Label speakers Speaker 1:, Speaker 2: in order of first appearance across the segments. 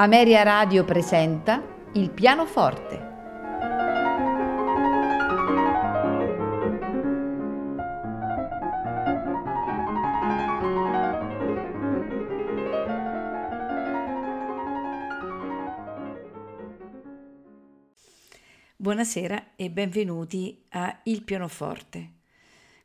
Speaker 1: Ameria Radio presenta Il pianoforte.
Speaker 2: Buonasera e benvenuti a Il pianoforte.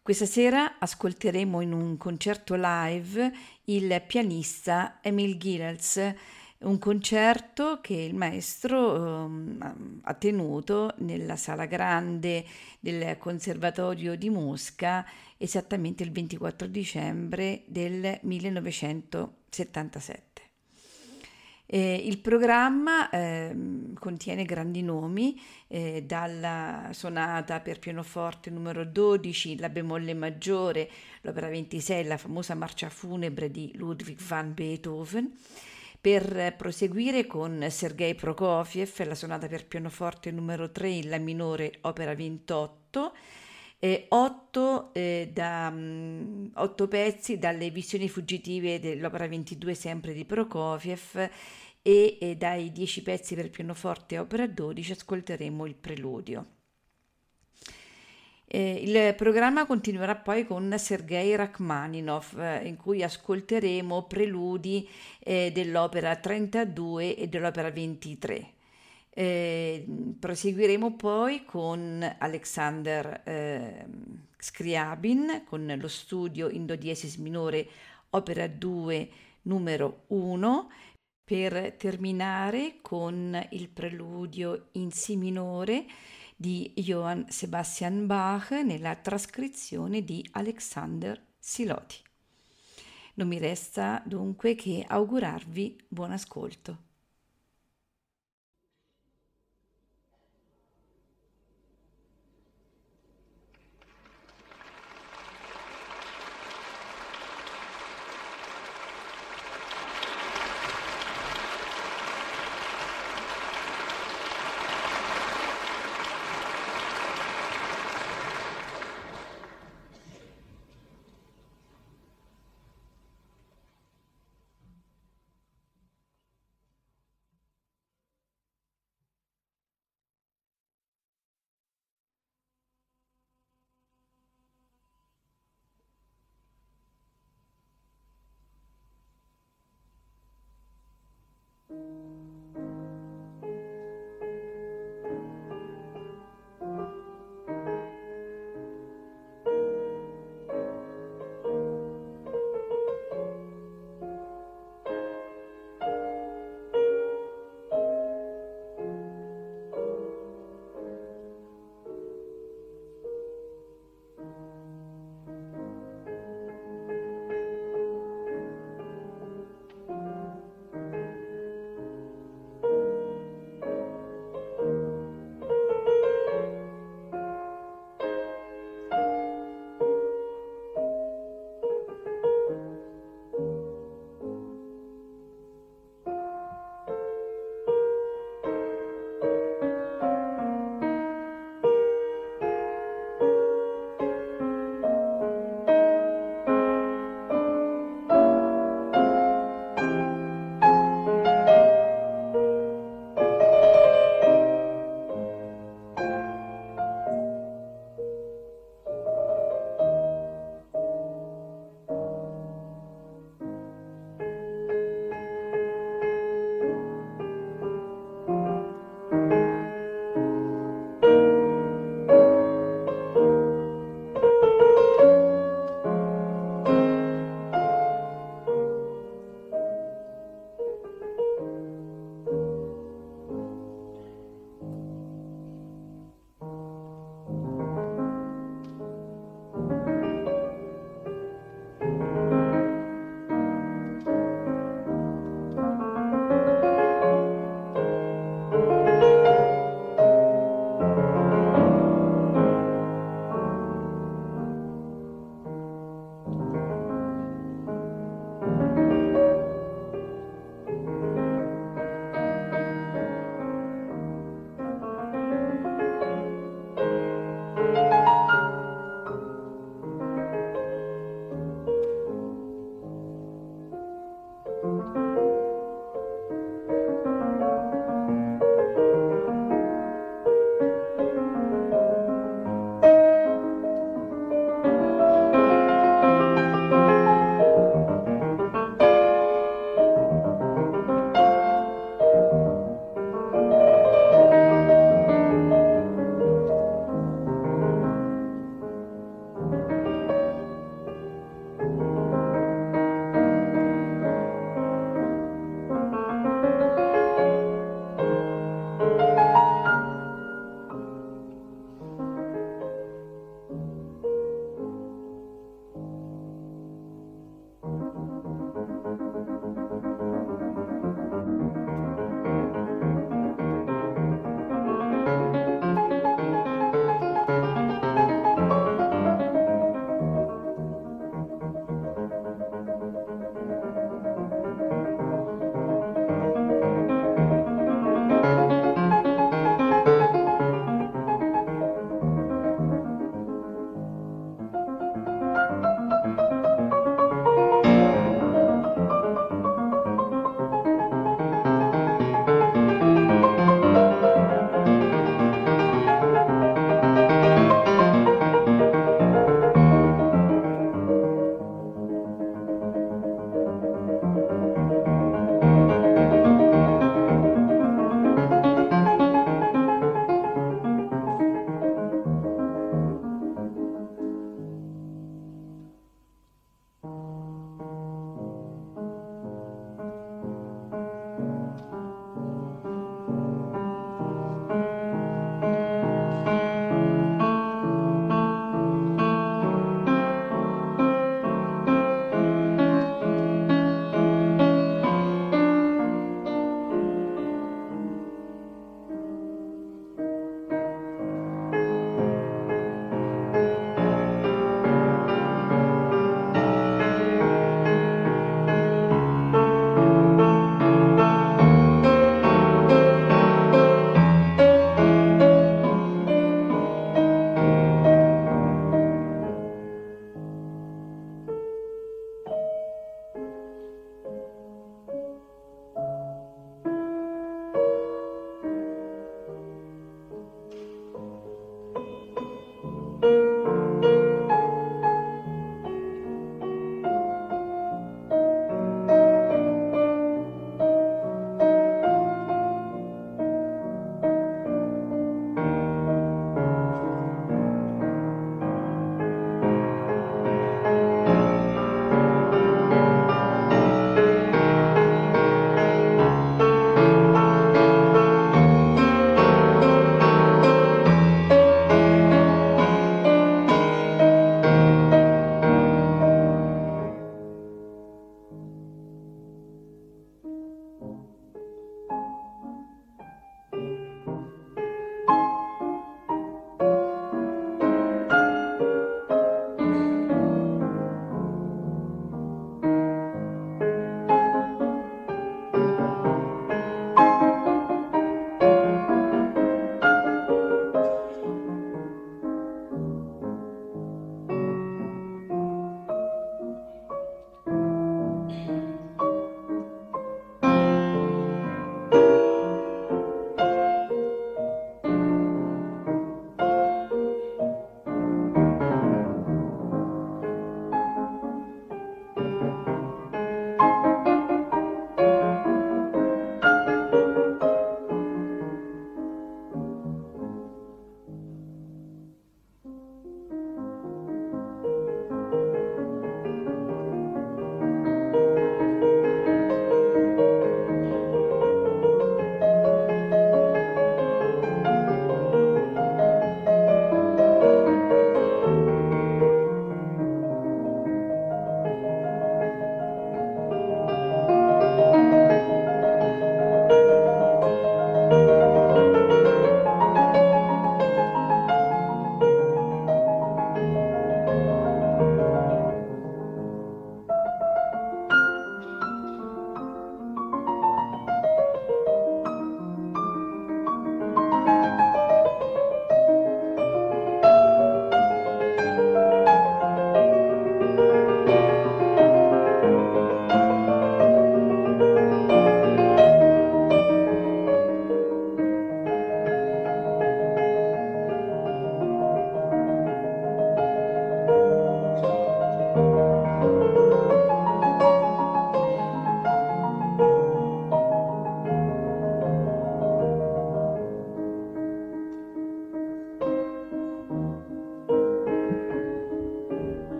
Speaker 2: Questa sera ascolteremo in un concerto live il pianista Emil Gilels, un concerto che il maestro um, ha tenuto nella sala grande del Conservatorio di Mosca esattamente il 24 dicembre del 1977. Eh, il programma eh, contiene grandi nomi, eh, dalla sonata per pianoforte numero 12, la bemolle maggiore, l'opera 26, la famosa marcia funebre di Ludwig van Beethoven, per proseguire con Sergei Prokofiev, la sonata per pianoforte numero 3, la minore, opera 28, eh, otto, eh, da, um, otto, pezzi dalle visioni fuggitive dell'opera 22 sempre di Prokofiev e, e dai 10 pezzi per pianoforte opera 12 ascolteremo il preludio. Eh, il programma continuerà poi con Sergei Rachmaninov, eh, in cui ascolteremo preludi eh, dell'opera 32 e dell'opera 23. Eh, proseguiremo poi con Alexander eh, Scriabin con lo studio in do diesis minore opera 2 numero 1 per terminare con il preludio in Si minore di Johann Sebastian Bach nella trascrizione di Alexander Siloti. Non mi resta dunque che augurarvi buon ascolto.